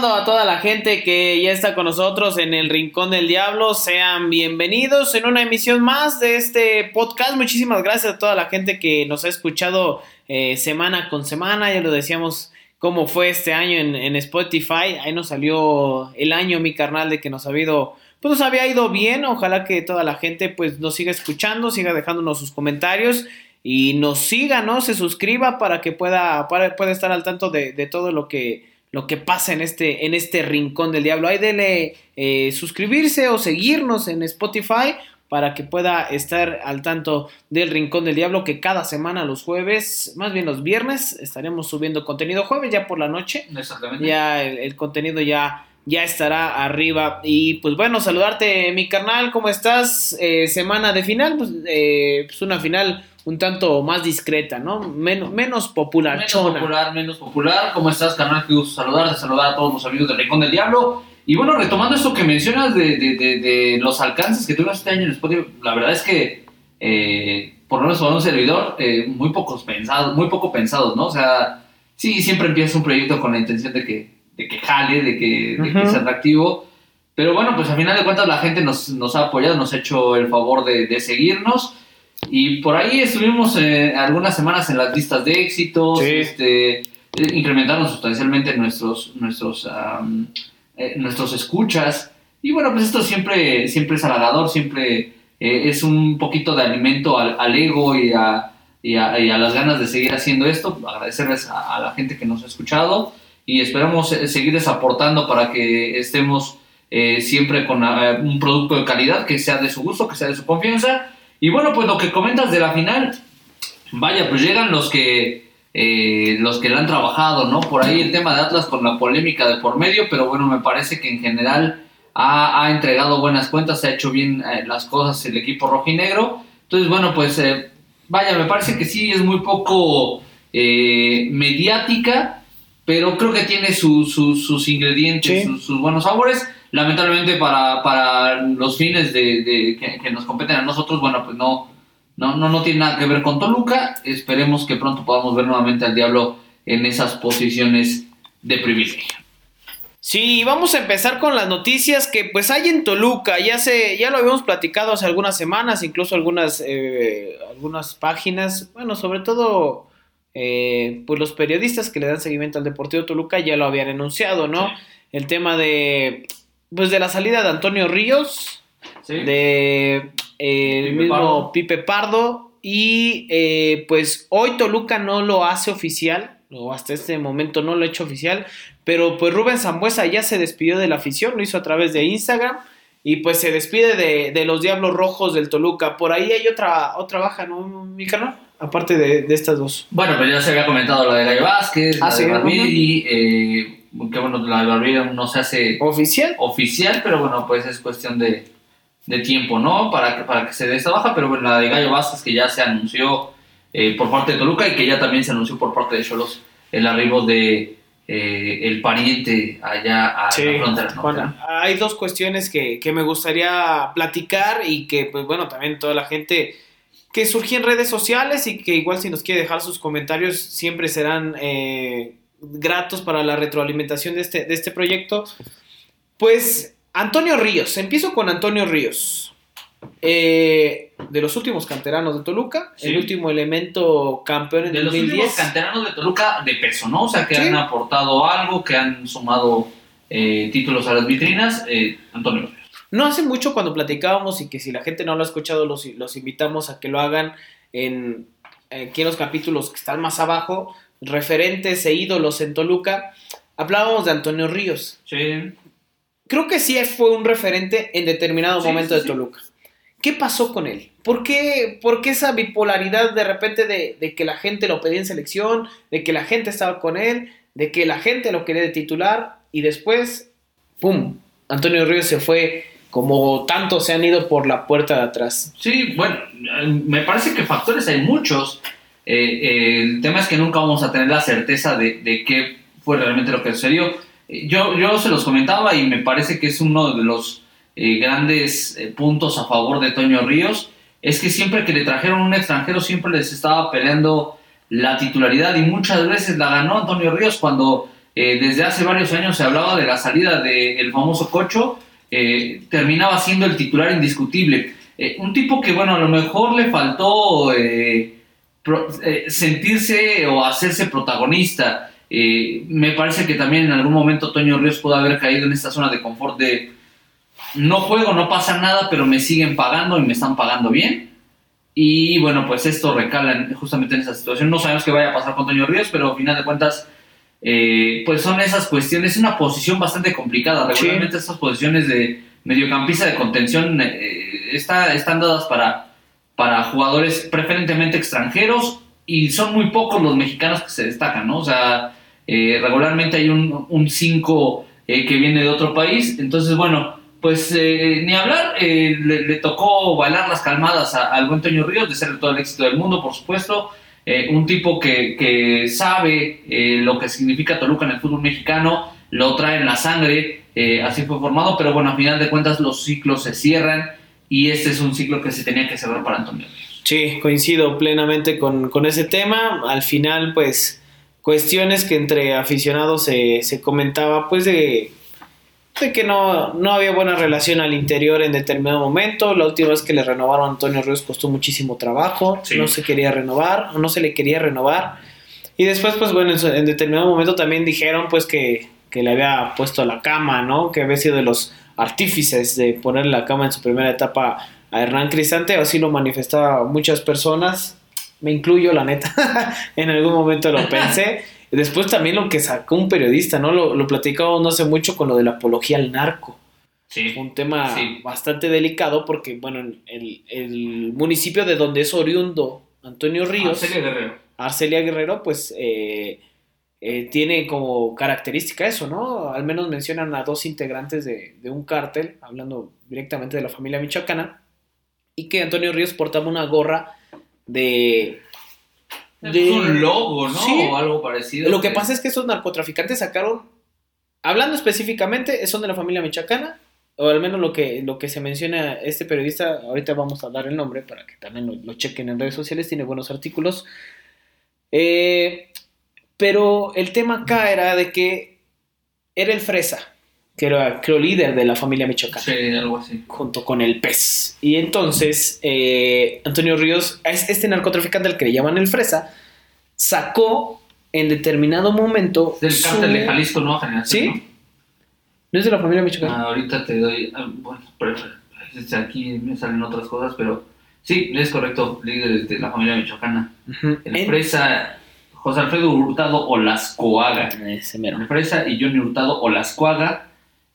A toda la gente que ya está con nosotros en el Rincón del Diablo, sean bienvenidos en una emisión más de este podcast. Muchísimas gracias a toda la gente que nos ha escuchado eh, semana con semana. Ya lo decíamos cómo fue este año en, Spotify. Ahí nos salió el año, mi carnal, de que nos había ido, pues nos había ido bien. Ojalá que toda la gente pues nos siga escuchando, siga dejándonos sus comentarios y nos siga, ¿no? Se suscriba para que pueda, para, pueda estar al tanto de todo lo que lo que pasa en este, en este rincón del diablo. Ahí dele eh, suscribirse o seguirnos en Spotify para que pueda estar al tanto del Rincón del Diablo que cada semana los jueves, más bien los viernes, estaremos subiendo contenido jueves ya por la noche. Exactamente. Ya el, contenido ya, ya estará arriba. Y pues bueno, saludarte mi carnal, ¿cómo estás? Eh, semana de final, pues, eh, pues una final un tanto más discreta, ¿no? menos menos popular. Menos popular, menos popular. ¿Cómo estás, carnal? Qué gusto saludarte, saludar a todos los amigos del Rincón del Diablo. Y bueno, retomando esto que mencionas de, de, de, los alcances que tuvimos este año en Spotify, la verdad es que, eh, por lo menos para un servidor, eh, muy pocos pensados, muy poco pensados, ¿no? O sea, sí, siempre empiezas un proyecto con la intención de que, de que jale, de que, de que sea atractivo. Pero bueno, pues al final de cuentas la gente nos, nos ha apoyado, nos ha hecho el favor de, de seguirnos. Y por ahí estuvimos eh, algunas semanas en las listas de éxitos, este, incrementaron sustancialmente nuestros, nuestros, eh, nuestros escuchas. Y bueno, pues esto siempre, siempre es halagador, siempre eh, es un poquito de alimento al, ego y a, y, a, y a, las ganas de seguir haciendo esto. Agradecerles a, la gente que nos ha escuchado y esperamos seguirles aportando para que estemos siempre con un producto de calidad que sea de su gusto, que sea de su confianza y bueno, pues lo que comentas de la final, vaya, pues llegan los que eh, los que la han trabajado, ¿no? Por ahí el tema de Atlas con la polémica de por medio, pero bueno, me parece que en general ha, entregado buenas cuentas, ha hecho bien eh, las cosas el equipo rojinegro. Entonces, bueno, pues eh, vaya, me parece que sí es muy poco mediática, pero creo que tiene sus ingredientes, sus buenos sabores lamentablemente para, para los fines de, que, nos competen a nosotros, bueno, pues no, no, no, no tiene nada que ver con Toluca. Esperemos que pronto podamos ver nuevamente al Diablo en esas posiciones de privilegio. Sí, vamos a empezar con las noticias que pues hay en Toluca. Ya se, ya lo habíamos platicado hace algunas semanas, incluso algunas, eh, algunas páginas, bueno, sobre todo eh, pues los periodistas que le dan seguimiento al Deportivo Toluca ya lo habían anunciado, ¿no? El tema de pues de la salida de Antonio Ríos, de eh, el mismo Pipe Pardo y eh, pues hoy Toluca no lo hace oficial, o hasta este momento no lo ha hecho oficial, pero pues Rubén Zambuesa ya se despidió de la afición, lo hizo a través de Instagram y pues se despide de, los Diablos Rojos del Toluca. Por ahí hay otra, otra baja, ¿no, mi canal? Aparte de, estas dos. Bueno, pues ya se había comentado la de Gallo Vázquez, ah, la de que bueno, la barbería no se hace oficial, oficial pero bueno, pues es cuestión de, de tiempo, ¿no? Para que, para que se dé esta baja, pero bueno, la de Gallo Vázquez que ya se anunció eh, por parte de Toluca y que ya también se anunció por parte de Cholos el arribo de eh, el pariente allá a la frontera Bueno, hay dos cuestiones que, que, me gustaría platicar y que, pues bueno, también toda la gente que surgió en redes sociales y que igual si nos quiere dejar sus comentarios siempre serán eh, gratos para la retroalimentación de este, de este proyecto. Pues Antonio Ríos, empiezo con Antonio Ríos. Eh, de los últimos canteranos de Toluca, el último elemento campeón en de 2010. De los últimos canteranos de Toluca de peso, ¿no? O sea, que han aportado algo, que han sumado eh, títulos a las vitrinas. Eh, Antonio Ríos. No hace mucho cuando platicábamos y que si la gente no lo ha escuchado, los, los invitamos a que lo hagan en, aquí en los capítulos que están más abajo referentes e ídolos en Toluca, hablábamos de Antonio Ríos. Sí. Creo que sí fue un referente en determinado momento de Toluca. ¿Qué pasó con él? ¿Por qué, por qué esa bipolaridad de repente de, de, que la gente lo pedía en selección, de que la gente estaba con él, de que la gente lo quería de titular y después, ¡pum! Antonio Ríos se fue como tanto se han ido por la puerta de atrás. Sí, bueno, me parece que factores hay muchos. Eh, el tema es que nunca vamos a tener la certeza de, de qué fue realmente lo que sucedió. Yo, yo se los comentaba y me parece que es uno de los eh, grandes eh, puntos a favor de Toño Ríos, es que siempre que le trajeron un extranjero siempre les estaba peleando la titularidad y muchas veces la ganó Antonio Ríos cuando eh, desde hace varios años se hablaba de la salida del famoso Cocho, eh, terminaba siendo el titular indiscutible. Eh, un tipo que, bueno, a lo mejor le faltó sentirse o hacerse protagonista. me parece que también en algún momento Toño Ríos pudo haber caído en esta zona de confort de no juego, no pasa nada, pero me siguen pagando y me están pagando bien. Y bueno, pues esto recala justamente en esa situación. No sabemos qué vaya a pasar con Toño Ríos, pero al final de cuentas, eh, pues son esas cuestiones. Es una posición bastante complicada. Regularmente estas posiciones de mediocampista de contención eh, está, están dadas para, para jugadores preferentemente extranjeros y son muy pocos los mexicanos que se destacan, ¿no? O sea, eh, regularmente hay un 5 que viene de otro país. Entonces, bueno, pues eh, ni hablar, eh, le, tocó bailar las calmadas al buen Toño Ríos, de ser todo el éxito del mundo, por supuesto. Eh, un tipo que, que sabe lo que significa Toluca en el fútbol mexicano, lo trae en la sangre, así fue formado, pero bueno, a final de cuentas los ciclos se cierran y este es un ciclo que se tenía que cerrar para Antonio Ríos. Sí, coincido plenamente con, con ese tema. Al final, pues, cuestiones que entre aficionados se, se comentaba, pues, de de que no, no había buena relación al interior en determinado momento. La última vez que le renovaron a Antonio Ríos costó muchísimo trabajo, no se quería renovar no se le quería renovar. Y después, pues bueno, en, determinado momento también dijeron pues que, que, le había puesto la cama, ¿no? Que había sido de los artífices de poner la cama en su primera etapa a Hernán Cristante, así lo manifestaban muchas personas, me incluyo la neta, en algún momento lo pensé. Después también lo que sacó un periodista, ¿no? Lo, lo platicamos no hace mucho con lo de la apología al narco. Sí. Un tema bastante delicado porque, bueno, el, el, municipio de donde es oriundo Antonio Ríos. Arcelia Guerrero. Arcelia Guerrero, pues eh, eh, tiene como característica eso, ¿no? Al menos mencionan a dos integrantes de, de un cártel, hablando directamente de la familia michoacana, y que Antonio Ríos portaba una gorra de de... un logo, ¿no? O algo parecido. Lo que pasa es que esos narcotraficantes sacaron, hablando específicamente, son de la familia michoacana, o al menos lo que, lo que se menciona este periodista, ahorita vamos a dar el nombre para que también lo, chequen en redes sociales, tiene buenos artículos. Eh, pero el tema acá era de que era el Fresa, que era, creo, líder de la familia michoacana. Sí, algo así. Junto con el pez. Y entonces, eh, Antonio Ríos, este narcotraficante al que le llaman el Fresa, sacó en determinado momento. Del cártel de Jalisco Nueva Generación. ¿Sí? ¿no? es de la familia michoacana? Ah, ahorita te doy. Ah, bueno, pero, aquí me salen otras cosas, pero sí, es correcto, líder de la familia michoacana. El Fresa. José Alfredo Hurtado Olascoaga. Ese mero. El Fresa y Johnny Hurtado Olascoaga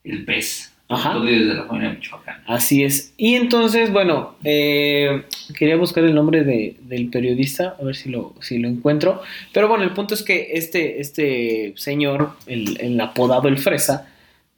el pez. Ajá. Desde la familia Michoacán. Así es. Y entonces, bueno, eh, quería buscar el nombre de, del periodista, a ver si lo, si lo encuentro. Pero bueno, el punto es que este, este señor, el, el apodado El Fresa,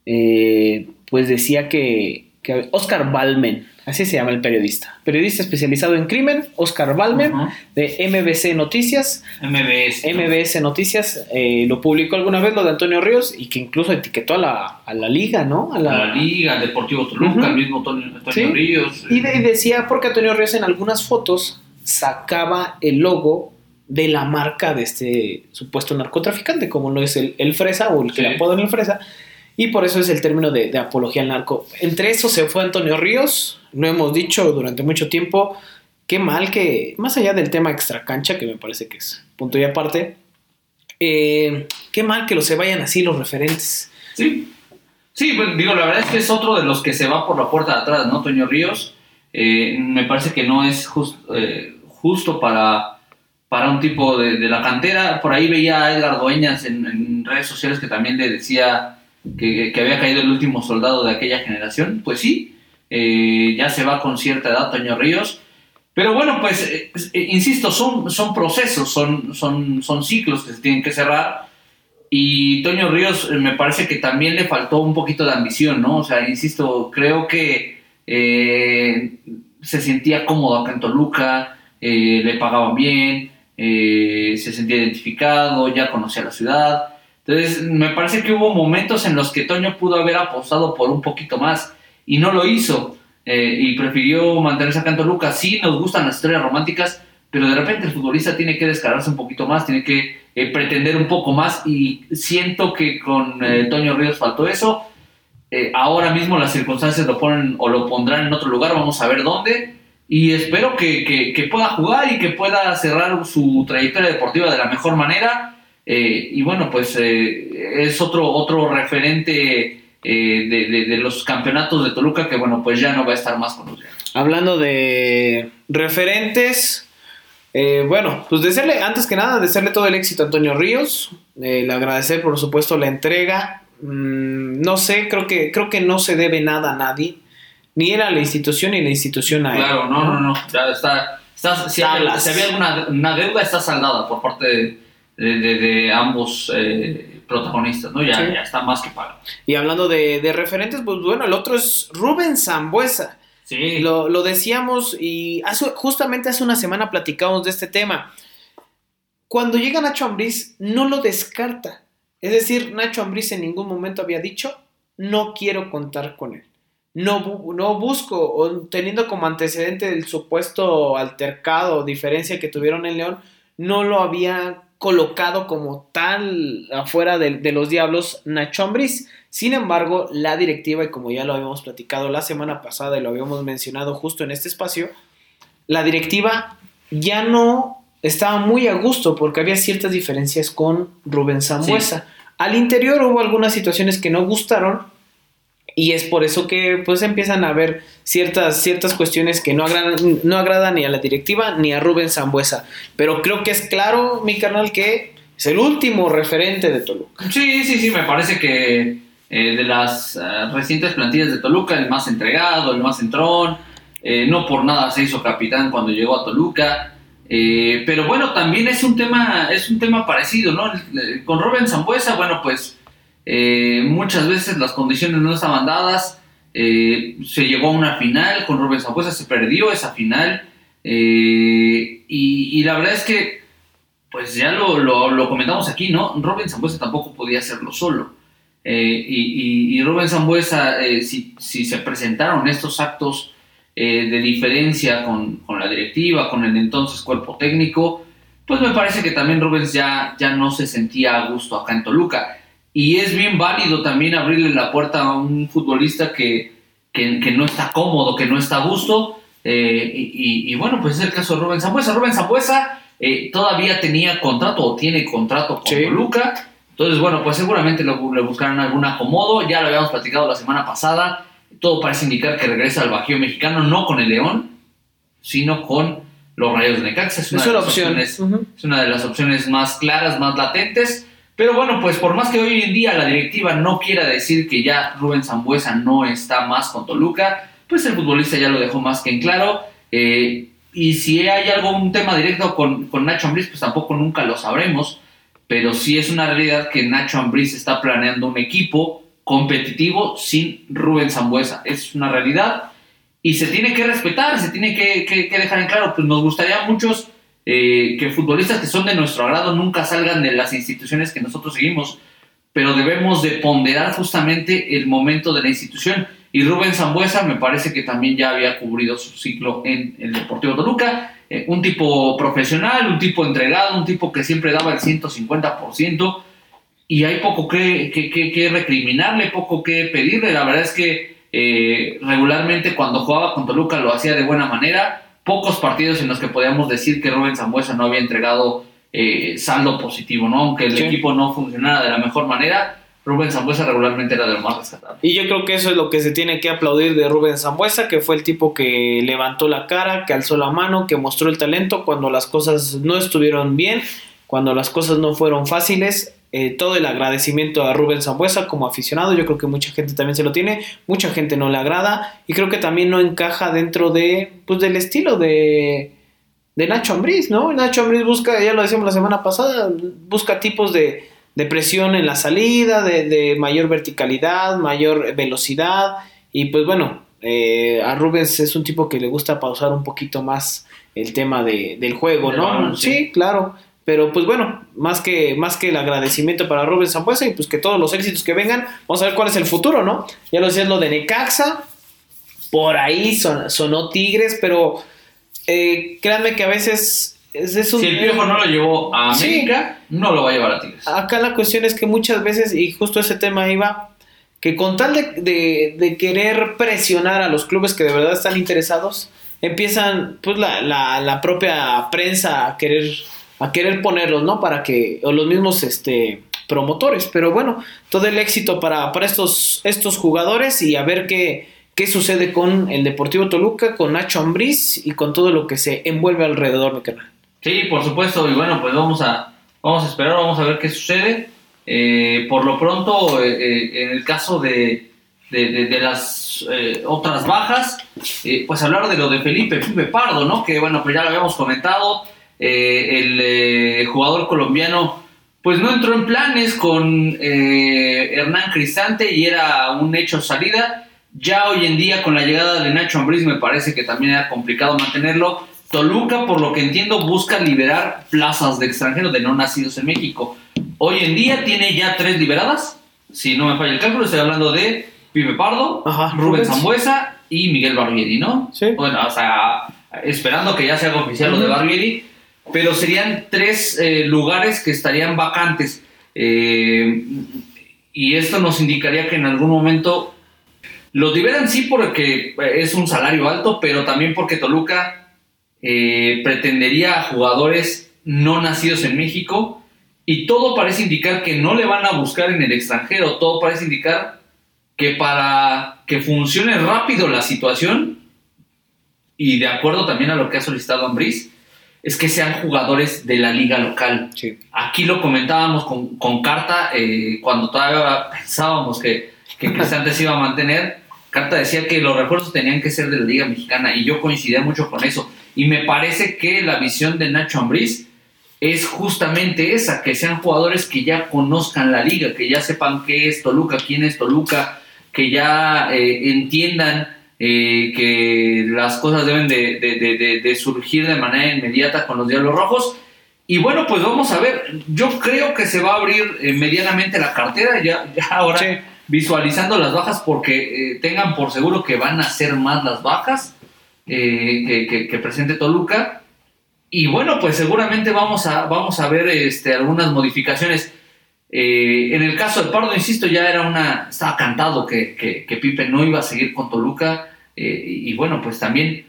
eh, pues decía que, que Oscar Balmen, Así se llama el periodista. Periodista especializado en crimen, Oscar Balmer, de MBC Noticias. MBS. MBS Noticias eh, lo publicó alguna vez lo de Antonio Ríos y que incluso etiquetó a la, a la liga, ¿no? A la, liga, Deportivo Toluca, el mismo Antonio, Ríos. Y, decía porque Antonio Ríos en algunas fotos sacaba el logo de la marca de este supuesto narcotraficante, como no es el, el Fresa o el que le apodan el Fresa. Y por eso es el término de, apología al narco. Entre eso se fue Antonio Ríos, lo hemos dicho durante mucho tiempo, qué mal que, más allá del tema extracancha, que me parece que es punto y aparte, eh, qué mal que lo se vayan así los referentes. Sí, sí, pues, digo, la verdad es que es otro de los que se va por la puerta de atrás, ¿no? Toño Ríos, eh, me parece que no es eh, justo para, para un tipo de, la cantera. Por ahí veía a Edgar Dueñas en, redes sociales que también le decía que, que había caído el último soldado de aquella generación. Pues sí, eh, ya se va con cierta edad Toño Ríos. Pero bueno, pues, eh, eh, insisto, son, son procesos, son, son, son ciclos que se tienen que cerrar. Y Toño Ríos me parece que también le faltó un poquito de ambición, ¿no? O sea, insisto, creo que se sentía cómodo acá en Toluca, le pagaban bien, se sentía identificado, ya conocía la ciudad. Entonces, me parece que hubo momentos en los que Toño pudo haber apostado por un poquito más y no lo hizo. Eh, y prefirió mantenerse acá en Toluca. Sí, nos gustan las historias románticas, pero de repente el futbolista tiene que descargarse un poquito más, tiene que eh, pretender un poco más y siento que con eh, Toño Ríos faltó eso. Ahora mismo las circunstancias lo ponen o lo pondrán en otro lugar, vamos a ver dónde. Y espero que, que, pueda jugar y que pueda cerrar su trayectoria deportiva de la mejor manera. Y bueno, pues es otro, otro referente de, de, los campeonatos de Toluca que bueno, pues ya no va a estar más con nosotros. Hablando de referentes, eh, bueno, pues desearle, antes que nada, desearle todo el éxito a Antonio Ríos, eh, le agradecer por supuesto la entrega, mm, no sé, creo que, creo que no se debe nada a nadie, ni era la institución ni la institución a él. Claro, no, no, no, ya está, si, había, alguna una deuda está saldada por parte de, ambos eh, protagonistas, ¿no? Ya, ya está más que pago. Y hablando de, de referentes, pues bueno, el otro es Rubén Zambuesa Sí. Lo, lo decíamos y justamente hace una semana platicamos de este tema. Cuando llega Nacho Ambriz, no lo descarta. Es decir, Nacho Ambriz en ningún momento había dicho, no quiero contar con él. No, no busco, teniendo como antecedente el supuesto altercado o diferencia que tuvieron en León, no lo había colocado como tal afuera de, de los Diablos Nacho Ambriz. Sin embargo, la directiva, y como ya lo habíamos platicado la semana pasada y lo habíamos mencionado justo en este espacio, la directiva ya no estaba muy a gusto porque había ciertas diferencias con Rubén Zambuesa. Al interior hubo algunas situaciones que no gustaron y es por eso que pues empiezan a haber ciertas, ciertas cuestiones que no agradan, no agradan ni a la directiva ni a Rubén Zambuesa. Pero creo que es claro, mi carnal, que es el último referente de Toluca. Sí, sí, sí, me parece que eh, de las eh, recientes plantillas de Toluca, el más entregado, el más entrón. Eh, no por nada se hizo capitán cuando llegó a Toluca. pero bueno, también es un tema, es un tema parecido, ¿no? Con Robin Zambuesa, bueno, pues muchas veces las condiciones no estaban dadas. se llegó a una final, con Robin Zambuesa se perdió esa final. Y, la verdad es que, pues ya lo, lo, comentamos aquí, ¿no? Zambuesa tampoco podía hacerlo solo. Eh, y, y, Rubén Zambuesa, eh, si, si, se presentaron estos actos eh, de diferencia con, con, la directiva, con el entonces cuerpo técnico, pues me parece que también Rubens ya, ya no se sentía a gusto acá en Toluca. Y es bien válido también abrirle la puerta a un futbolista que, que, que no está cómodo, que no está a gusto. Y, y, bueno, pues es el caso de Rubén Zambuesa. Rubén Zambuesa todavía tenía contrato o tiene contrato con Toluca entonces, bueno, pues seguramente le, buscarán algún acomodo. Ya lo habíamos platicado la semana pasada. Todo parece indicar que regresa al Bajío mexicano, no con el León, sino con los Rayos de Necaxa. Es una, opción. es una de las opciones más claras, más latentes. Pero bueno, pues por más que hoy en día la directiva no quiera decir que ya Rubén Zambuesa no está más con Toluca, pues el futbolista ya lo dejó más que en claro. Eh, y si hay algún tema directo con, con Nacho Ambriz, pues tampoco nunca lo sabremos pero sí es una realidad que Nacho Ambriz está planeando un equipo competitivo sin Rubén Zambuesa. Es una realidad y se tiene que respetar, se tiene que, dejar en claro. Pues nos gustaría a muchos eh, que futbolistas que son de nuestro agrado nunca salgan de las instituciones que nosotros seguimos, pero debemos de ponderar justamente el momento de la institución. Y Rubén Zambuesa me parece que también ya había cubrido su ciclo en el Deportivo Toluca eh, un tipo profesional, un tipo entregado, un tipo que siempre daba el 150%, y hay poco que, que, recriminarle, poco que pedirle. La verdad es que eh, regularmente cuando jugaba con Toluca lo hacía de buena manera. Pocos partidos en los que podíamos decir que Rubén Zambuesa no había entregado eh, saldo positivo, ¿no? Aunque el equipo no funcionara de la mejor manera, Rubén Zambuesa regularmente era de lo más rescatable. Y yo creo que eso es lo que se tiene que aplaudir de Rubén Zambuesa, que fue el tipo que levantó la cara, que alzó la mano, que mostró el talento cuando las cosas no estuvieron bien, cuando las cosas no fueron fáciles. Eh, todo el agradecimiento a Rubén Zambuesa como aficionado, yo creo que mucha gente también se lo tiene, mucha gente no le agrada y creo que también no encaja dentro de, pues, del estilo de, de Nacho Ambriz, ¿no? Nacho Ambriz busca, ya lo decíamos la semana pasada, busca tipos de de presión en la salida, de, mayor verticalidad, mayor velocidad. Y pues bueno, eh, a Rubens es un tipo que le gusta pausar un poquito más el tema del juego, ¿no? sí. claro. Pero pues bueno, más que, más que el agradecimiento para Rubens Zambuesa y pues que todos los éxitos que vengan, vamos a ver cuál es el futuro, ¿no? Ya lo decías lo de Necaxa, por ahí sonó Tigres, pero eh, créanme que a veces es, un, si el Piojo no lo llevó a América, no lo va a llevar a Tigres. Acá la cuestión es que muchas veces, y justo ese tema iba, que con tal de, de, querer presionar a los clubes que de verdad están interesados, empiezan pues la, la, la, propia prensa a querer, a querer ponerlos, ¿no? Para que, o los mismos este, promotores, pero bueno, todo el éxito para, para estos, estos jugadores y a ver qué qué sucede con el Deportivo Toluca, con Nacho Ambriz y con todo lo que se envuelve alrededor, mi canal. Sí, por supuesto, y bueno, pues vamos a, vamos a esperar, vamos a ver qué sucede. Eh, por lo pronto, eh, eh, en el caso de, de, las otras bajas, pues hablar de lo de Felipe, Felipe Pardo, ¿no? Que bueno, pues ya lo habíamos comentado, el jugador colombiano pues no entró en planes con Hernán Cristante y era un hecho salida ya hoy en día, con la llegada de Nacho Ambriz, me parece que también era complicado mantenerlo. Toluca, por lo que entiendo, busca liberar plazas de extranjeros de no nacidos en México. Hoy en día tiene ya tres liberadas. Si no me falla el cálculo, estoy hablando de Pipe Pardo, Rubén Zambuesa y Miguel Barbieri, ¿no? Sí. Bueno, o sea, esperando que ya se haga oficial lo de Barbieri. Pero serían tres eh, lugares que estarían vacantes. Eh, y esto nos indicaría que en algún momento los liberan sí porque es un salario alto, pero también porque Toluca eh, pretendería a jugadores no nacidos en México y todo parece indicar que no le van a buscar en el extranjero, todo parece indicar que para que funcione rápido la situación y de acuerdo también a lo que ha solicitado Ambriz, es que sean jugadores de la liga local. Aquí lo comentábamos con, Carta eh, cuando todavía pensábamos que, que Cristante iba a mantener Carta decía que los refuerzos tenían que ser de la Liga Mexicana y yo coincidía mucho con eso. Y me parece que la visión de Nacho Ambriz es justamente esa, que sean jugadores que ya conozcan la liga, que ya sepan qué es Toluca, quién es Toluca, que ya eh, entiendan eh, que las cosas deben de, surgir de manera inmediata con los Diablos Rojos. Y bueno, pues vamos a ver, yo creo que se va a abrir eh, medianamente la cartera, ya, ya ahora visualizando las bajas porque eh, tengan por seguro que van a ser más las bajas eh, que, presente Toluca. Y bueno, pues seguramente vamos a, vamos a ver este, algunas modificaciones. Eh, en el caso de Pardo, insisto, ya era una. Estaba cantado que, Pipe no iba a seguir con Toluca. y, bueno, pues también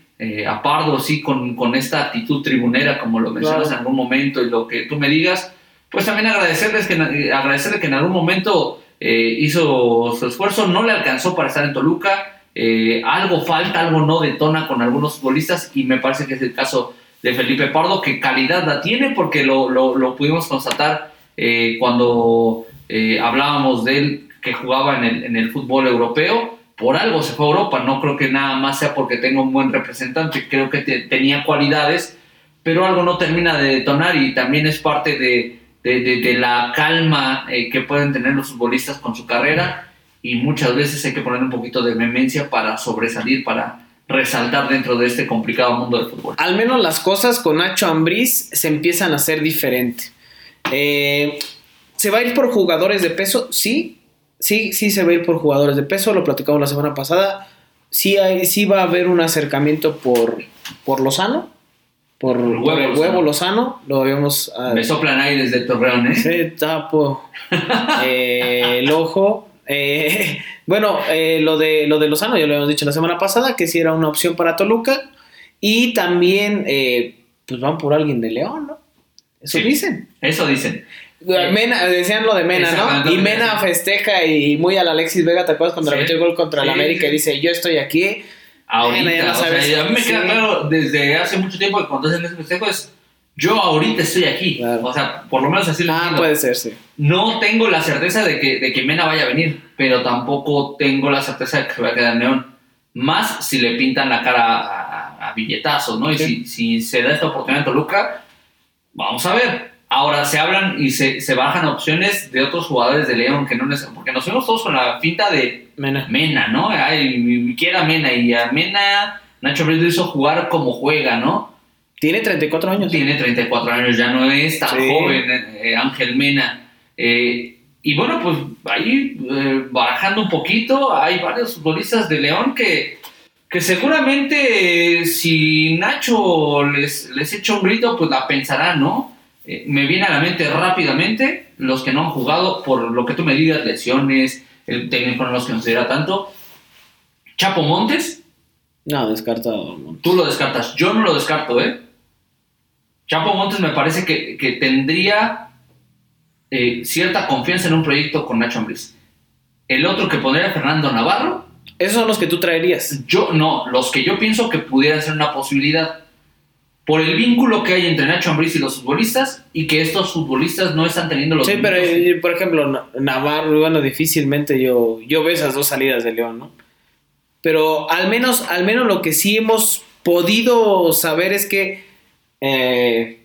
a Pardo, sí, con, con, esta actitud tribunera, como lo mencionas en algún momento, y lo que tú me digas, pues también agradecerles que, agradecerle que en algún momento eh, hizo su esfuerzo, no le alcanzó para estar en Toluca, eh, algo falta, algo no detona con algunos futbolistas y me parece que es el caso de Felipe Pardo, que calidad la tiene porque lo, lo, pudimos constatar eh, cuando hablábamos de él que jugaba en el, en el fútbol europeo, por algo se fue a Europa, no creo que nada más sea porque tenga un buen representante, creo que tenía cualidades, pero algo no termina de detonar y también es parte de, de, la calma eh, que pueden tener los futbolistas con su carrera y muchas veces hay que poner un poquito de vehemencia para sobresalir, para resaltar dentro de este complicado mundo del fútbol. Al menos las cosas con Nacho Ambriz se empiezan a hacer diferente. Eh, ¿Se va a ir por jugadores de peso? Sí, sí, sí se va a ir por jugadores de peso, lo platicamos la semana pasada. Sí, hay, sí va a haber un acercamiento por, por Lozano, por, el huevo, Lozano. Lo habíamos. Ah, Me soplan aires de Torreón, ¿eh? Sí, tapo eh, el ojo. Eh, bueno, eh, lo, de, lo de Lozano ya lo habíamos dicho la semana pasada, que sí era una opción para Toluca. Y también, pues van por alguien de León, ¿no? Eso dicen. Eso dicen. Mena, decían lo de Mena, ¿no? Y Mena festeja y muy al Alexis Vega, ¿te acuerdas cuando le metió el gol contra el América y dice, yo estoy aquí? ahorita. o sea, a mí me queda claro desde hace mucho tiempo que cuando hacen ese festejo es yo ahorita estoy aquí. O sea, por lo menos así lo Ah, puede ser, sí. No tengo la certeza de que, de que Mena vaya a venir, pero tampoco tengo la certeza de que se va a quedar en León. Más si le pintan la cara a, a, billetazos, ¿no? Y si, si se da esta oportunidad en Toluca, vamos a ver. Ahora se hablan y se, se, bajan opciones de otros jugadores de León que no necesitan, porque nos vemos todos con la finta de Mena, Mena ¿no? Ay, quiera Mena y a Mena Nacho Brito hizo jugar como juega, ¿no? Tiene 34 años. Tiene 34 años, ya no es tan joven eh, Ángel Mena. Eh, y bueno, pues ahí eh, barajando un poquito, hay varios futbolistas de León que que seguramente eh, si Nacho les, les echa un grito, pues la pensará, ¿no? Eh, me viene a la mente rápidamente los que no han jugado, por lo que tú me digas, lesiones, el técnico no los considera tanto. Chapo Montes, No, descartado. Montes. tú lo descartas, yo no lo descarto, ¿eh? Chapo Montes me parece que, que tendría eh, cierta confianza en un proyecto con Nacho Ambriz. El otro que pondría Fernando Navarro, Esos son los que tú traerías. yo no, los que yo pienso que pudieran ser una posibilidad por el vínculo que hay entre Nacho Ambriz y los futbolistas y que estos futbolistas no están teniendo los Sí, pero eh, por ejemplo, Na- Navarro, bueno, difícilmente yo, yo veo esas dos salidas de León, ¿no? Pero al menos, al menos lo que sí hemos podido saber es que eh,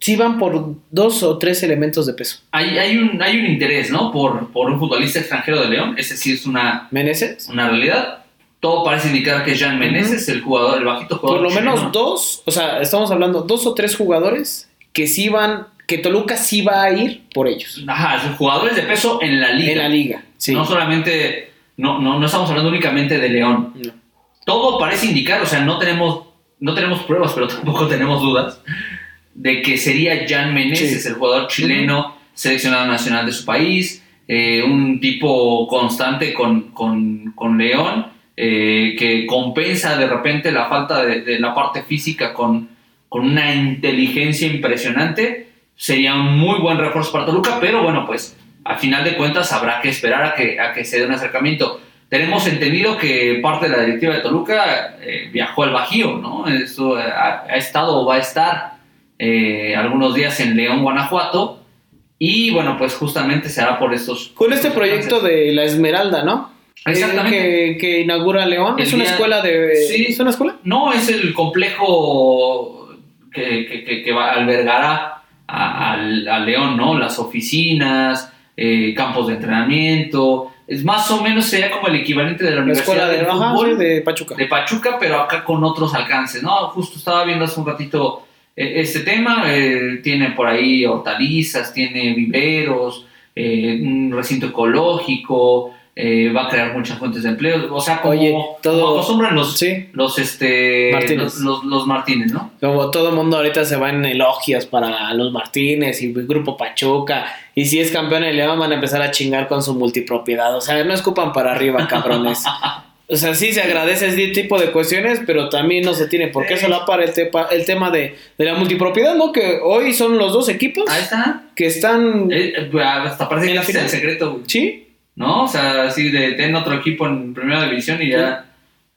sí van por dos o tres elementos de peso. hay, hay, un, hay un interés, ¿no? Por, por un futbolista extranjero de León, ese sí es una, ¿Meneses? una realidad. Todo parece indicar que Jean Meneses, el jugador, el bajito jugador. Por lo menos dos, o sea, estamos hablando dos o tres jugadores que sí van, que Toluca sí va a ir por ellos. Ajá, son jugadores de peso en la liga. En la liga, sí. No solamente, no, no, no estamos hablando únicamente de León. No. todo parece indicar, o sea, no tenemos, no tenemos pruebas, pero tampoco tenemos dudas, de que sería Jan Meneses, Sí. el jugador chileno, seleccionado nacional de su país, eh, un tipo constante con, con, con León, eh, que compensa de repente la falta de, de la parte física con, con una inteligencia impresionante. Sería un muy buen refuerzo para Toluca, pero bueno, pues a final de cuentas habrá que esperar a que, a que se dé un acercamiento. Tenemos entendido que parte de la directiva de Toluca eh, viajó al Bajío, ¿no? Esto ha, ha estado o va a estar eh, algunos días en León, Guanajuato. Y bueno, pues justamente será por estos. Con este proyecto de la Esmeralda, ¿no? Exactamente. Eh, que, que inaugura León. El es una escuela de. Sí. ¿Es una escuela? No, es el complejo que, que, que- que va, albergará a, a León, ¿no? Las oficinas, eh, campos de entrenamiento. Es más o menos sería como el equivalente de la La Universidad escuela de, ajá, Fútbol de Pachuca. de Pachuca, pero acá con otros alcances, ¿no? Justo estaba viendo hace un ratito este tema, eh, tiene por ahí hortalizas, tiene viveros, eh, un recinto ecológico, eh, va a crear muchas fuentes de empleo, o sea, como, Oye, todo- como acostumbran los, Sí. los, este, Martínez. los, los, los Martínez, ¿no? Como todo el mundo ahorita se va en elogios para los Martínez y el Grupo Pachuca. Y si es campeón de León, van a empezar a chingar con su multipropiedad. O sea, no escupan para arriba, cabrones. O sea, sí se agradece ese tipo de cuestiones, pero también no se tiene por qué solapar el, tepa- el tema de, de la multipropiedad, ¿no? Que hoy son los dos equipos Ahí está. que están... Eh, eh, hasta parece ¿En que es el secreto, güey, Sí, ¿no? O sea, así de ten otro equipo en primera división y ya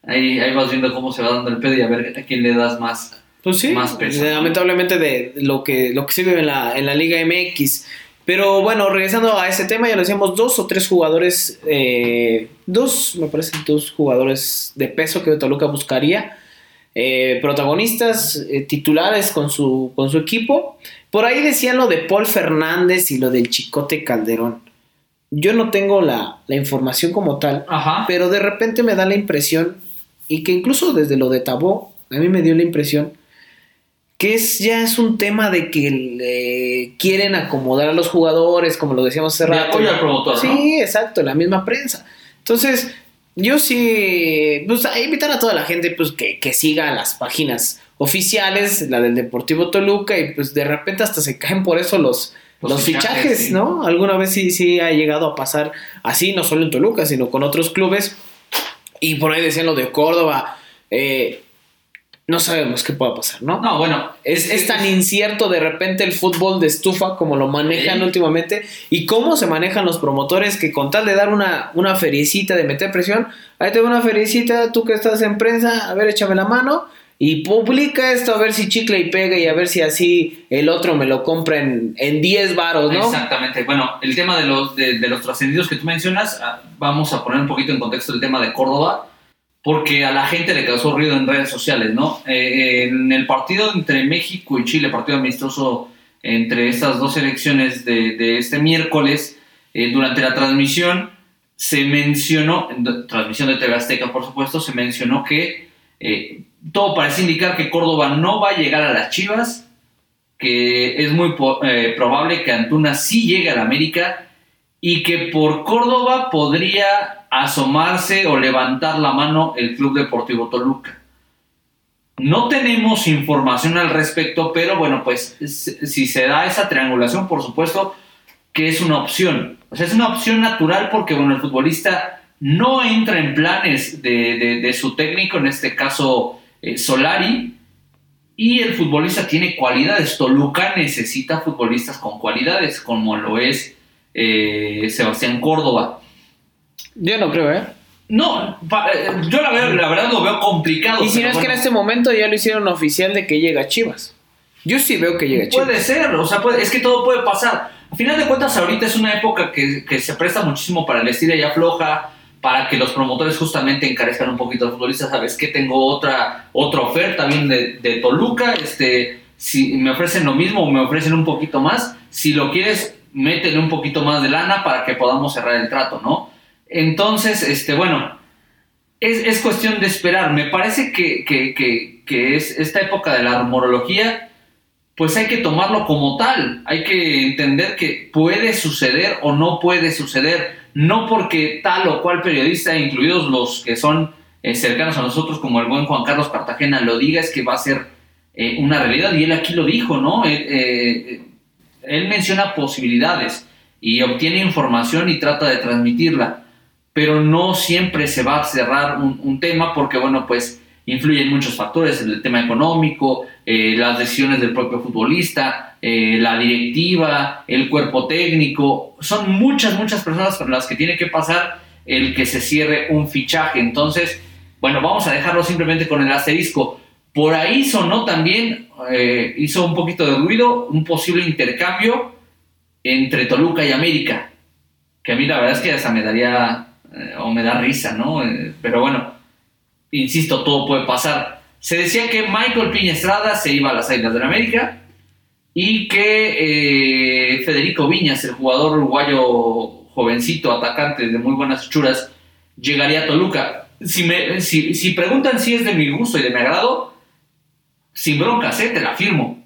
ahí, ahí vas viendo cómo se va dando el pedo y a ver a quién le das más. Pues sí, Más peso. lamentablemente de lo que, lo que se vive en la, en la Liga MX. Pero bueno, regresando a ese tema, ya lo decíamos, dos o tres jugadores, eh, dos, me parece, dos jugadores de peso que Toluca buscaría, eh, protagonistas, eh, titulares con su, con su equipo. Por ahí decían lo de Paul Fernández y lo del Chicote Calderón. Yo no tengo la, la información como tal, Ajá. pero de repente me da la impresión, y que incluso desde lo de Tabó, a mí me dio la impresión, que es, ya es un tema de que le quieren acomodar a los jugadores, como lo decíamos hace De rato. apoyo al promotor, ¿no? Sí, exacto, la misma prensa. Entonces, yo sí, pues a invitar a toda la gente pues que, que siga las páginas oficiales, la del Deportivo Toluca, y pues de repente hasta se caen por eso los, Los los, fichajes, fichajes, sí. ¿no? Alguna vez sí, sí ha llegado a pasar así, no solo en Toluca, sino con otros clubes. Y por ahí decían lo de Córdoba. eh, no sabemos qué pueda pasar, ¿no? No, bueno. Es, es tan incierto de repente el fútbol de estufa como lo manejan Sí. últimamente y cómo se manejan los promotores que con tal de dar una, una feriecita, de meter presión, ahí te doy una feriecita, tú que estás en prensa, a ver, échame la mano y publica esto a ver si chicle y pega y a ver si así el otro me lo compra en, en 10 varos, ¿no? Exactamente. Bueno, el tema de los, de, de los trascendidos que tú mencionas, ah, vamos a poner un poquito en contexto el tema de Córdoba, porque a la gente le causó ruido en redes sociales, ¿no? Eh, en el partido entre México y Chile, partido amistoso entre estas dos elecciones de, este miércoles, eh, durante la transmisión se mencionó, en transmisión de TV Azteca, por supuesto, se mencionó que eh, todo parece indicar que Córdoba no va a llegar a las Chivas, que es muy eh, probable que Antuna sí llegue a la América y que por Córdoba podría asomarse o levantar la mano el Club Deportivo Toluca. No tenemos información al respecto, pero bueno, pues si se da esa triangulación, por supuesto que es una opción. O sea, es una opción natural porque, bueno, el futbolista no entra en planes de, su técnico, en este caso eh, Solari, y el futbolista tiene cualidades. Toluca necesita futbolistas con cualidades, como lo es eh, Sebastián Córdoba. Yo no creo, ¿eh? No, eh, yo la, verdad lo veo complicado. Y si no es que en este momento ya lo hicieron oficial de que llega Chivas. Yo sí veo que llega Chivas. Puede ser, o sea, es que todo puede pasar. A final de cuentas, ahorita es una época que, se presta muchísimo para el estilo y afloja, para que los promotores justamente encarezcan un poquito al futbolista. Sabes que tengo otra, otra oferta bien de, de Toluca, este, si me ofrecen lo mismo o me ofrecen un poquito más, si lo quieres métele un poquito más de lana para que podamos cerrar el trato, ¿no? Entonces, este, bueno, es, cuestión de esperar. Me parece que, que, es esta época de la rumorología, pues hay que tomarlo como tal. Hay que entender que puede suceder o no puede suceder. No porque tal o cual periodista, incluidos los que son eh, cercanos a nosotros, como el buen Juan Carlos Cartagena, lo diga, es que va a ser eh, una realidad. Y él aquí lo dijo, ¿no? Eh, él menciona posibilidades y obtiene información y trata de transmitirla, pero no siempre se va a cerrar un, tema porque, bueno, pues influyen muchos factores, el tema económico, eh, las decisiones del propio futbolista, eh, la directiva, el cuerpo técnico, son muchas, muchas personas con las que tiene que pasar el que se cierre un fichaje. Entonces, bueno, vamos a dejarlo simplemente con el asterisco. Por ahí sonó también, eh, hizo un poquito de ruido, un posible intercambio entre Toluca y América, que a mí la verdad es que hasta me daría, eh, o me da risa, ¿no? Eh, pero bueno, insisto, todo puede pasar. Se decía que Michael Piña Estrada se iba a las Islas de la América y que Federico Viñas, el jugador uruguayo jovencito, atacante de muy buenas churas, llegaría a Toluca. Si, me, si, si preguntan si es de mi gusto y de mi agrado, sin broncas, ¿eh? te la firmo.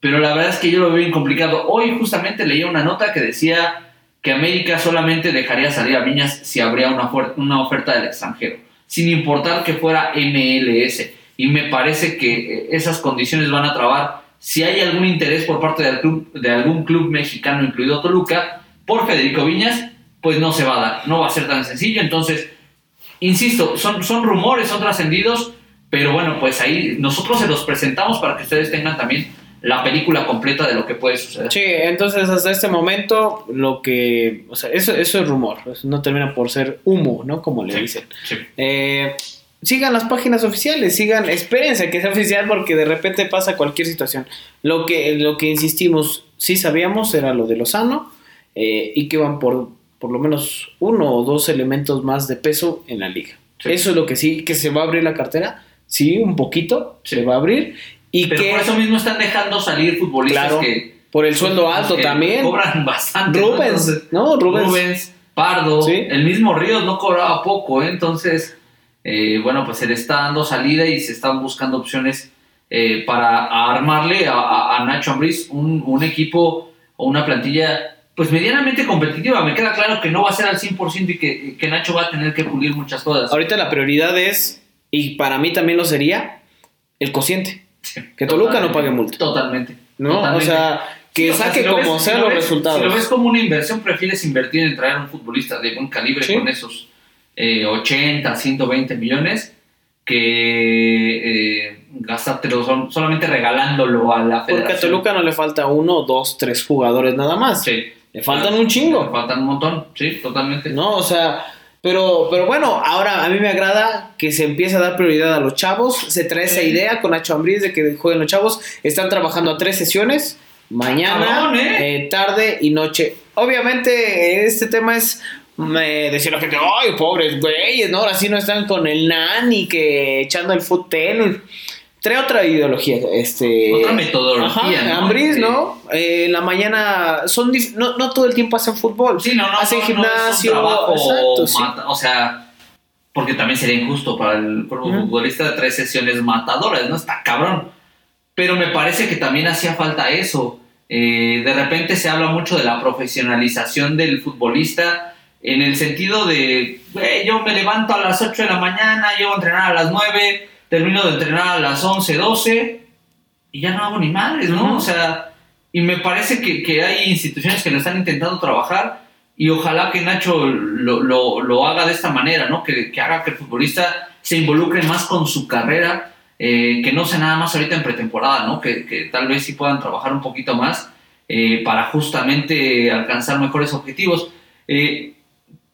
Pero la verdad es que yo lo veo bien complicado. Hoy justamente leía una nota que decía que América solamente dejaría salir a Viñas si habría una, oferta del extranjero, sin importar que fuera MLS. Y me parece que eh, esas condiciones van a trabar si hay algún interés por parte de algún club mexicano, incluido Toluca, por Federico Viñas, pues no se va a dar, no va a ser tan sencillo. Entonces, insisto, son, son rumores, son trascendidos, pero bueno, pues ahí nosotros se los presentamos para que ustedes tengan también la película completa de lo que puede suceder. Sí, entonces hasta este momento lo que, o sea, eso, eso es rumor, no termina por ser humo, ¿no? Como le dicen. Eh, sigan las páginas oficiales, sigan, espérense que sea oficial porque de repente pasa cualquier situación. Lo que, lo que insistimos, sí sabíamos era lo de Lozano eh, y que van por por lo menos uno o dos elementos más de peso en la liga. Eso es lo que sí, que se va a abrir la cartera sí, un poquito, se va a abrir. Y Pero que, por eso mismo están dejando salir futbolistas que... Por el sueldo alto también. Cobran bastante. Rubens, ¿no? Rubens. Pardo, el mismo Ríos no cobraba poco, ¿eh? entonces, eh, bueno, pues se le está dando salida y se están buscando opciones eh, para armarle a, Nacho Ambriz un, un, equipo o una plantilla pues medianamente competitiva. Me queda claro que no va a ser al 100% y que, que Nacho va a tener que pulir muchas cosas. Ahorita la prioridad es y para mí también lo sería el cociente. que Toluca no pague multa. Totalmente. ¿No? O sea, que saque como sea los resultados. Si lo ves como una inversión, prefieres invertir en traer a un futbolista de buen calibre con esos 80, eh, 120 millones que eh, gastártelo solamente regalándolo a la federación. Porque a Toluca no le falta uno, dos, tres jugadores nada más. Sí. Le faltan un chingo. Le faltan un montón, sí, totalmente. No, o sea, pero, pero bueno, ahora a mí me agrada que se empiece a dar prioridad a los chavos. Se trae esa idea con Nacho Ambriz de que jueguen los chavos. Están trabajando a tres sesiones, mañana, ¿eh? Eh, tarde y noche. Obviamente este tema es me decía la gente, ay, pobres güeyes, ¿no? Ahora sí no están con el nani que echando el foot trae otra ideología. Este, otra metodología. Ajá, ¿no? ¿no? Eh, en la mañana son no, no, todo el tiempo hacen fútbol. Sí, no, no. Hacen gimnasio. exacto, O sea, porque también sería injusto para el futbolista tres sesiones matadoras, ¿no? Está cabrón. Pero me parece que también hacía falta eso. Eh, de repente se habla mucho de la profesionalización del futbolista en el sentido de, yo me levanto a las 8 de la mañana, llego a entrenar a las 9, termino de entrenar a las 11, 12 y ya no hago ni madres, ¿no? O sea, y me parece que, que, hay instituciones que lo están intentando trabajar y ojalá que Nacho lo, lo, lo haga de esta manera, ¿no? Que, que, haga que el futbolista se involucre más con su carrera, eh, que no sea nada más ahorita en pretemporada, ¿no? Que, que tal vez sí puedan trabajar un poquito más eh, para justamente alcanzar mejores objetivos. Eh,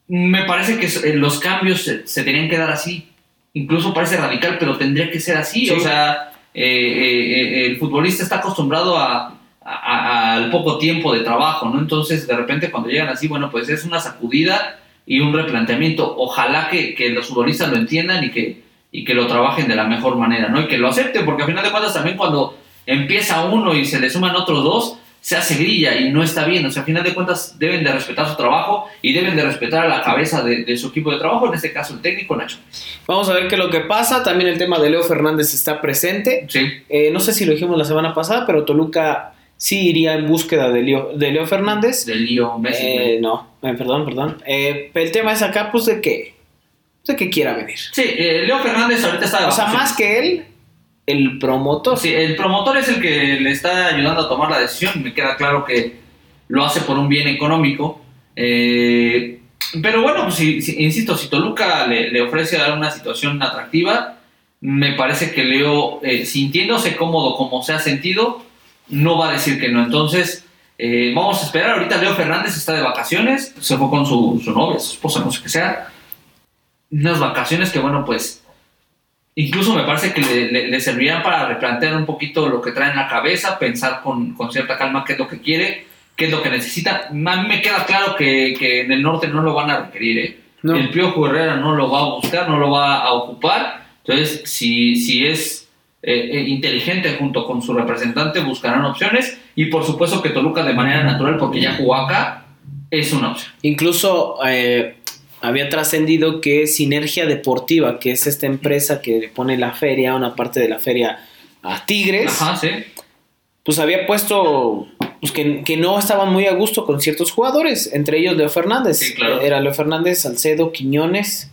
me parece que los cambios se, se, tenían que dar así, incluso parece radical, pero tendría que ser así, sí. o sea eh, eh, el futbolista está acostumbrado a, al poco tiempo de trabajo, ¿no? Entonces, de repente, cuando llegan así, bueno, pues es una sacudida y un replanteamiento. Ojalá que, que los futbolistas lo entiendan y que, y que lo trabajen de la mejor manera, ¿no? Y que lo acepten, porque al final de cuentas también cuando empieza uno y se le suman otros dos, se hace grilla y no está bien. O sea, al final de cuentas deben de respetar su trabajo y deben de respetar a la cabeza de, de, su equipo de trabajo, en este caso el técnico Nacho. Vamos a ver qué es lo que pasa. También el tema de Leo Fernández está presente. Sí. Eh, no sé si lo dijimos la semana pasada, pero Toluca sí iría en búsqueda de Leo, de Leo Fernández. De Leo Messi. Eh, no, eh, perdón, perdón. el tema es acá, pues, de que, de que quiera venir. Sí, Leo Fernández ahorita está... O sea, más que él el promotor. Sí, el promotor es el que le está ayudando a tomar la decisión. Me queda claro que lo hace por un bien económico. Eh, pero bueno, pues, si, si, insisto, si Toluca le, le, ofrece una situación atractiva, me parece que Leo, eh, sintiéndose cómodo como se ha sentido, no va a decir que no. Entonces, eh, vamos a esperar. Ahorita Leo Fernández está de vacaciones, se fue con su, su novia, su esposa, no sé qué sea. Unas vacaciones que, bueno, pues incluso me parece que le, le, para replantear un poquito lo que trae en la cabeza, pensar con, con, cierta calma qué es lo que quiere, qué es lo que necesita. A mí me queda claro que, que en el norte no lo van a requerir. ¿eh? No. El Piojo Herrera no lo va a buscar, no lo va a ocupar. Entonces, si, si es eh, inteligente junto con su representante, buscarán opciones. Y por supuesto que Toluca de manera natural, porque ya jugó acá, es una opción. Incluso... Eh había trascendido que Sinergia Deportiva, que es esta empresa que pone la feria, una parte de la feria a Tigres, Ajá, sí. pues había puesto pues que, que, no estaban muy a gusto con ciertos jugadores, entre ellos Leo Fernández. Sí, claro. Era Leo Fernández, Salcedo, Quiñones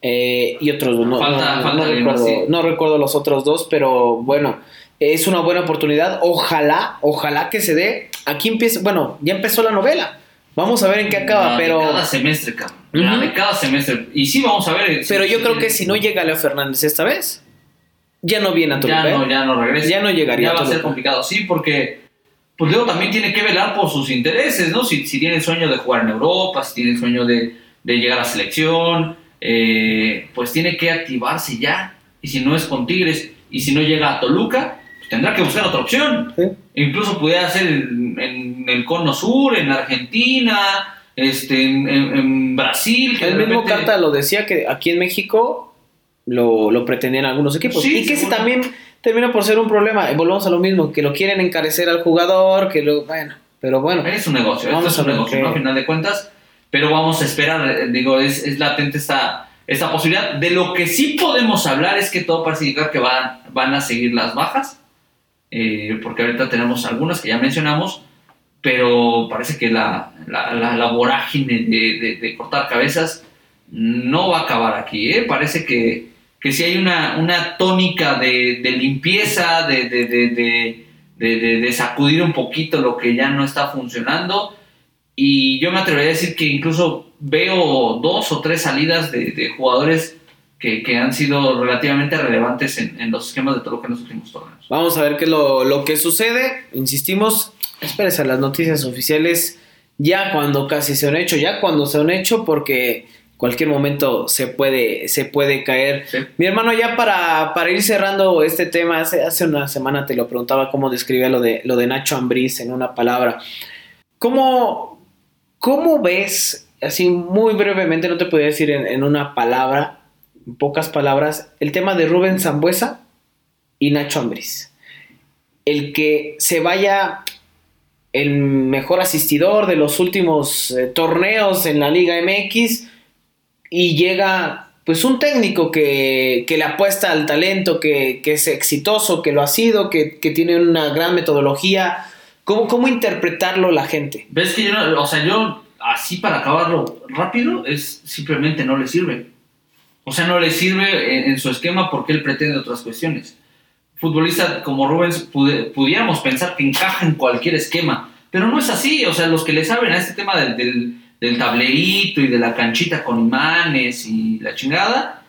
eh, y otros dos. No, falta, no, falta no, recuerdo, sí. no recuerdo los otros dos, pero bueno, es una buena oportunidad. Ojalá, ojalá que se dé. Aquí empieza, bueno, ya empezó la novela. Vamos a ver en qué acaba, la pero. Cada semestre, cabrón. Uh -huh. La de cada semestre. Y sí, vamos a ver. Pero sí, yo creo que si no llega Leo Fernández esta vez, ya no viene a Toluca. Ya no, ¿eh? ya no regresa. Ya no llegaría Ya va a a ser complicado. Sí, porque. Pues Leo también tiene que velar por sus intereses, ¿no? Si, si tiene el sueño de jugar en Europa, si tiene el sueño de, de llegar a selección, eh, pues tiene que activarse ya. Y si no es con Tigres y si no llega a Toluca, pues tendrá que buscar otra opción. Sí. Incluso pudiera ser en, en el Cono Sur, en Argentina, este, en, en, en Brasil. Que El mismo repente- Cata lo decía que aquí en México lo, lo pretendían algunos equipos. Sí, y que ese también termina por ser un problema. Eh, Volvemos a lo mismo, que lo quieren encarecer al jugador, que lo. Bueno, pero bueno. Es un negocio, Vamos esto es un negocio, ¿no? A final de cuentas. Pero vamos a esperar, eh, digo, es, es latente esta, esta posibilidad. De lo que sí podemos hablar es que todo parece indicar que van, van a seguir las bajas, eh, porque ahorita tenemos algunas que ya mencionamos, pero parece que la, la, vorágine de, de- cortar cabezas no va a acabar aquí, ¿eh? Parece que, que sí hay una, una tónica de, de limpieza, de, sacudir un poquito lo que ya no está funcionando. Y yo me atrevería a decir que incluso veo dos o tres salidas de jugadores que, que han sido relativamente relevantes en, en los esquemas de Toluca en los últimos torneos. Vamos a ver qué es lo, lo que sucede. Insistimos, espérese a las noticias oficiales ya cuando casi se han hecho, ya cuando se han hecho, porque cualquier momento se puede, se puede caer. Sí. Mi hermano, ya para, para ir cerrando este tema, hace, hace una semana te lo preguntaba cómo describía lo de, lo de Nacho Ambriz en una palabra. ¿Cómo, cómo ves, así muy brevemente, no te podría decir en, en una palabra, en pocas palabras, el tema de Rubén Zambuesa y Nacho Ambriz? El que se vaya el mejor asistidor de los últimos eh, torneos en la Liga MX y llega pues un técnico que, que le apuesta al talento, que, que, es exitoso, que lo ha sido, que, que, tiene una gran metodología ¿Cómo, ¿Cómo interpretarlo la gente? Ves que yo, o sea, yo así para acabarlo rápido es simplemente no le sirve. O sea, no le sirve en, su esquema porque él pretende otras cuestiones. Futbolista como Rubens pudiéramos pensar que encaja en cualquier esquema, pero no es así. O sea, los que le saben a este tema del tablerito y de la canchita con imanes y la chingada,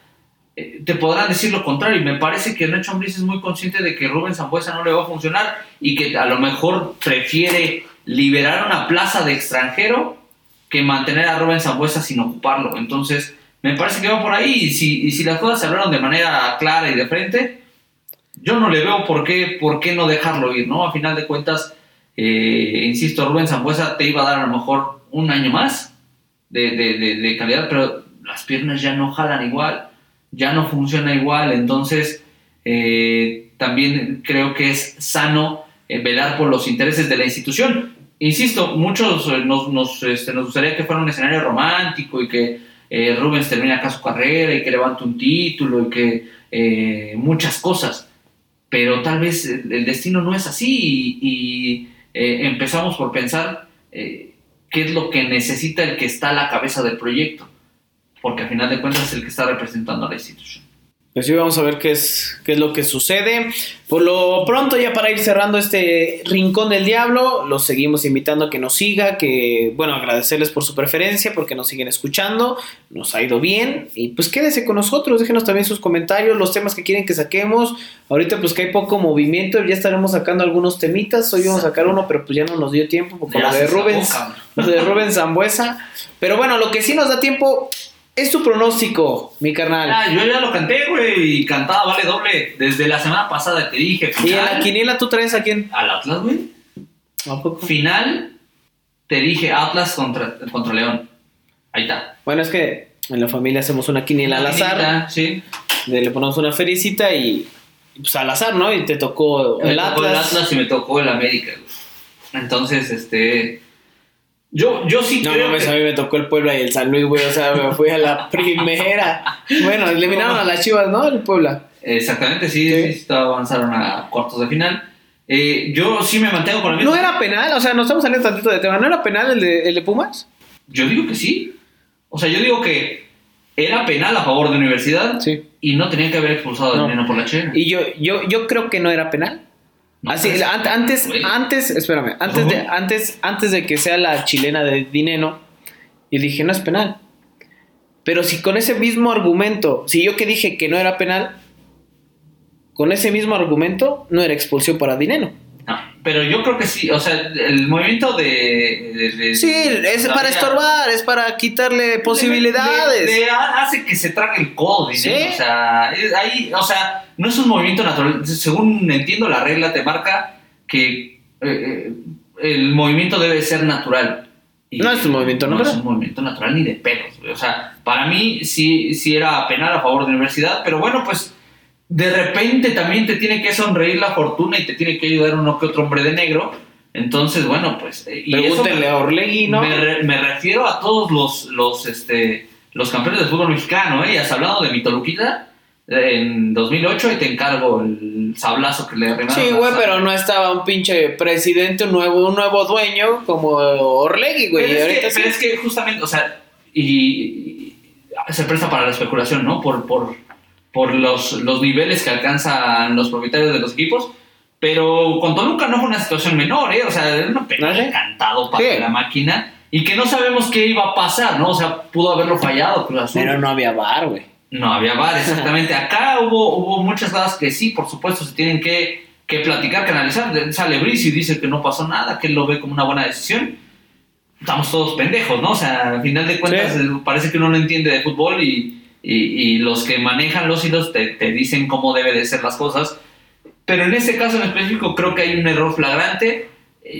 eh, te podrán decir lo contrario. Y me parece que Nacho Ambriz es muy consciente de que Rubén Zambuesa no le va a funcionar y que a lo mejor prefiere liberar una plaza de extranjero que mantener a Rubén Zambuesa sin ocuparlo. Entonces, me parece que va por ahí. Y si, y si las cosas se hablaron de manera clara y de frente, yo no le veo por qué, por qué no dejarlo ir, ¿no? A final de cuentas, eh, insisto, Rubén Zambuesa te iba a dar a lo mejor un año más de, calidad, pero las piernas ya no jalan igual, ya no funciona igual, entonces eh, también creo que es sano eh, velar por los intereses de la institución. Insisto, muchos nos, nos, este, nos gustaría que fuera un escenario romántico y que eh, Rubens termine acá su carrera y que levante un título y que eh, muchas cosas pero tal vez el destino no es así y, eh, empezamos por pensar qué es lo que necesita el que está a la cabeza del proyecto, porque al final de cuentas es el que está representando a la institución. Pues sí, vamos a ver qué es, qué es lo que sucede. Por lo pronto, ya para ir cerrando este Rincón del Diablo, los seguimos invitando a que nos siga, que, bueno, agradecerles por su preferencia, porque nos siguen escuchando, nos ha ido bien, y pues quédese con nosotros, déjenos también sus comentarios, los temas que quieren que saquemos. Ahorita pues que hay poco movimiento, ya estaremos sacando algunos temitas, hoy vamos a sacar uno, pero pues ya no nos dio tiempo, porque lo de Rubens, lo de Rubens Zambuesa. Pero bueno, lo que sí nos da tiempo es tu pronóstico, mi carnal. Ah, yo ya lo canté, güey, y cantaba vale doble. Desde la semana pasada te dije, Y en la quiniela tú traes a quién? al Atlas, güey. ¿A poco? Final, te dije Atlas contra, contra León. Ahí está. Bueno, es que en la familia hacemos una quiniela al azar, Sí. le ponemos una fericita y pues al azar, ¿no? Y te tocó Me el tocó el Atlas. Atlas y me tocó el América, güey. Entonces, este. Yo, yo sí No creo mames, que- a mí me tocó el Puebla y el San Luis, güey. O sea, me fui a la primera. Bueno, eliminaron a las chivas, ¿no? El Puebla. Exactamente, sí, Sí. sí, avanzaron a cuartos de final. Eh, yo sí me mantengo con la misma. ¿No era penal? O sea, nos estamos saliendo tantito de tema. ¿No era penal el de, el de Pumas? Yo digo que sí. O sea, yo digo que era penal a favor de Universidad Sí. y no tenían que haber expulsado No. al Neno por la chela. Y yo, yo, yo creo que no era penal. No, Así, pues, an- antes, güey. antes, espérame, antes de, antes, antes de que sea la chilena de Dineno, yo dije, no es penal. Pero si con ese mismo argumento, si yo que dije que no era penal, con ese mismo argumento, no era expulsión para Dineno. No, pero yo creo que sí. O sea, el movimiento de. de- de- Sí, es para estorbar, es para quitarle posibilidades. Le- le hace que se trague el codo. Sí. O sea, es- ahí, o sea, no es un movimiento natural. Según entiendo, la regla te marca que eh, eh, el movimiento debe ser natural. Y No es un movimiento No natural. es un movimiento natural ni de pelos. O sea, para mí sí, sí era penal a favor de la universidad, pero bueno, pues de repente también te tiene que sonreír la fortuna y te tiene que ayudar uno que otro hombre de negro. Entonces, bueno, pues. eh, y Pregúntenle a Orlegui, ¿no? me, re- me refiero a todos los, los, este, los campeones del fútbol mexicano, ¿eh? Y has hablado de Mitoluquita en 2008 y te encargo el sablazo que le arrimaron. Sí, güey, pero no estaba un pinche presidente, un nuevo, un nuevo dueño como Orlegui, güey. Pero y es, ahorita que, sí. pero es que justamente, o sea, y, y se presta para la especulación, ¿no? Por, por, por los, los niveles que alcanzan los propietarios de los equipos. Pero con Toluca no fue una situación menor, ¿eh? O sea, era una pena ¿Ah, encantado para Sí. la máquina y que no sabemos qué iba a pasar, ¿no? O sea, pudo haberlo fallado Cruz Azul. Pero no había bar, güey. No había bar, exactamente. Acá hubo, hubo muchas cosas que sí, por supuesto, se tienen que, que platicar, que analizar. Sale Brice y dice que no pasó nada, que él lo ve como una buena decisión. Estamos todos pendejos, ¿no? O sea, al final de cuentas Sí. parece que uno no entiende de fútbol y, y, y los que manejan los hilos te, te dicen cómo debe de ser las cosas. Pero en este caso en específico creo que hay un error flagrante.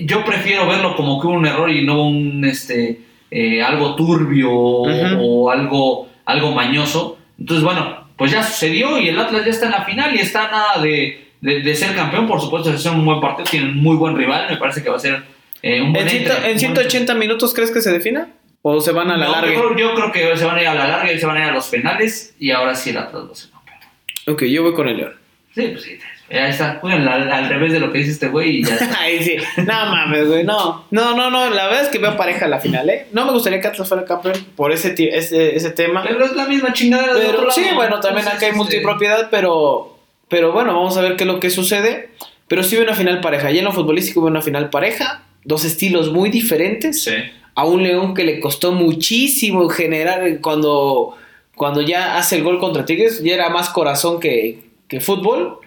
Yo prefiero verlo como que un error y no un este eh, algo turbio o- algo, algo mañoso. Entonces, bueno, pues ya sucedió y el Atlas ya está en la final y está nada de, de- de ser campeón. Por supuesto, es un buen partido, tienen un muy buen rival. Me parece que va a ser eh, un buen ¿En, ciento- entre- en 180 minutos crees que se defina? ¿O se van a la No, larga? Yo, creo- yo creo que se van a ir a la larga y se van a ir a los penales y ahora sí el Atlas va a ser campeón. Ok, yo voy con el León. Sí, pues sí. Ya está. Juegan al, al revés de lo que dice este güey y ya está. Ay, sí. No mames, güey. No, no, no, no. La verdad es que veo pareja a la final, ¿eh? No me gustaría que Atlas fuera campeón por ese, ti- ese, ese tema. Pero es la misma chingada del otro lado. sí, bueno, también acá hay este, multipropiedad, pero, pero bueno, vamos a ver qué es lo que sucede. Pero sí veo una final pareja. Y en lo futbolístico veo una final pareja. Dos estilos muy diferentes. Sí. A un León que le costó muchísimo generar cuando, cuando ya hace el gol contra Tigres. Ya era más corazón que, que fútbol.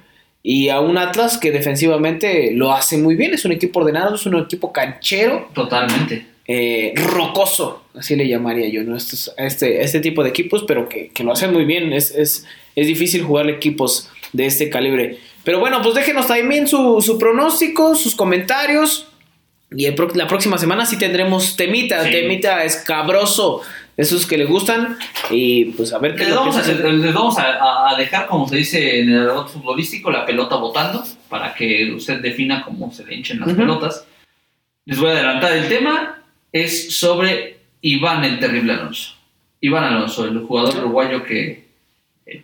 Y a un Atlas que defensivamente lo hace muy bien. Es un equipo ordenado, es un equipo canchero Totalmente. eh, rocoso, así le llamaría yo, ¿no? Este, a este tipo de equipos, pero que, que lo hacen muy bien. Es, es, es difícil jugar equipos de este calibre. Pero bueno, pues déjenos también su, su pronóstico, sus comentarios. Y el la próxima semana sí tendremos temita, Sí. temita escabroso, esos que le gustan. Y pues a ver qué es Les vamos, a, les vamos a- dejar, como se dice en el argot futbolístico, la pelota botando para que usted defina cómo se le hinchen las pelotas. Les voy a adelantar el tema. Es sobre Iván el Terrible Alonso. Iván Alonso, el jugador uruguayo que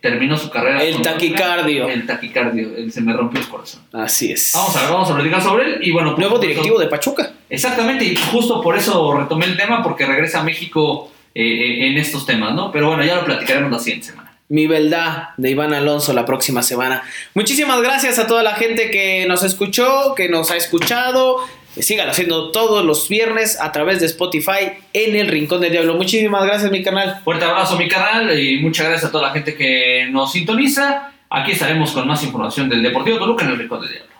terminó su carrera. El taquicardio. El taquicardio. el- se me rompió el corazón. Así es. Vamos a ver, vamos a platicar sobre él. Y bueno, por Nuevo directivo de Pachuca. Exactamente, y justo por eso retomé el tema, porque regresa a México eh, eh, en estos temas, ¿no? Pero bueno, ya lo platicaremos la siguiente semana. Mi verdad de Iván Alonso la próxima semana. Muchísimas gracias a toda la gente que nos escuchó, que nos ha escuchado. Sigan haciendo todos los viernes a través de Spotify en el Rincón del Diablo. Muchísimas gracias, mi canal. Fuerte abrazo mi canal y muchas gracias a toda la gente que nos sintoniza. Aquí estaremos con más información del Deportivo Toluca en. El Rincón del Diablo.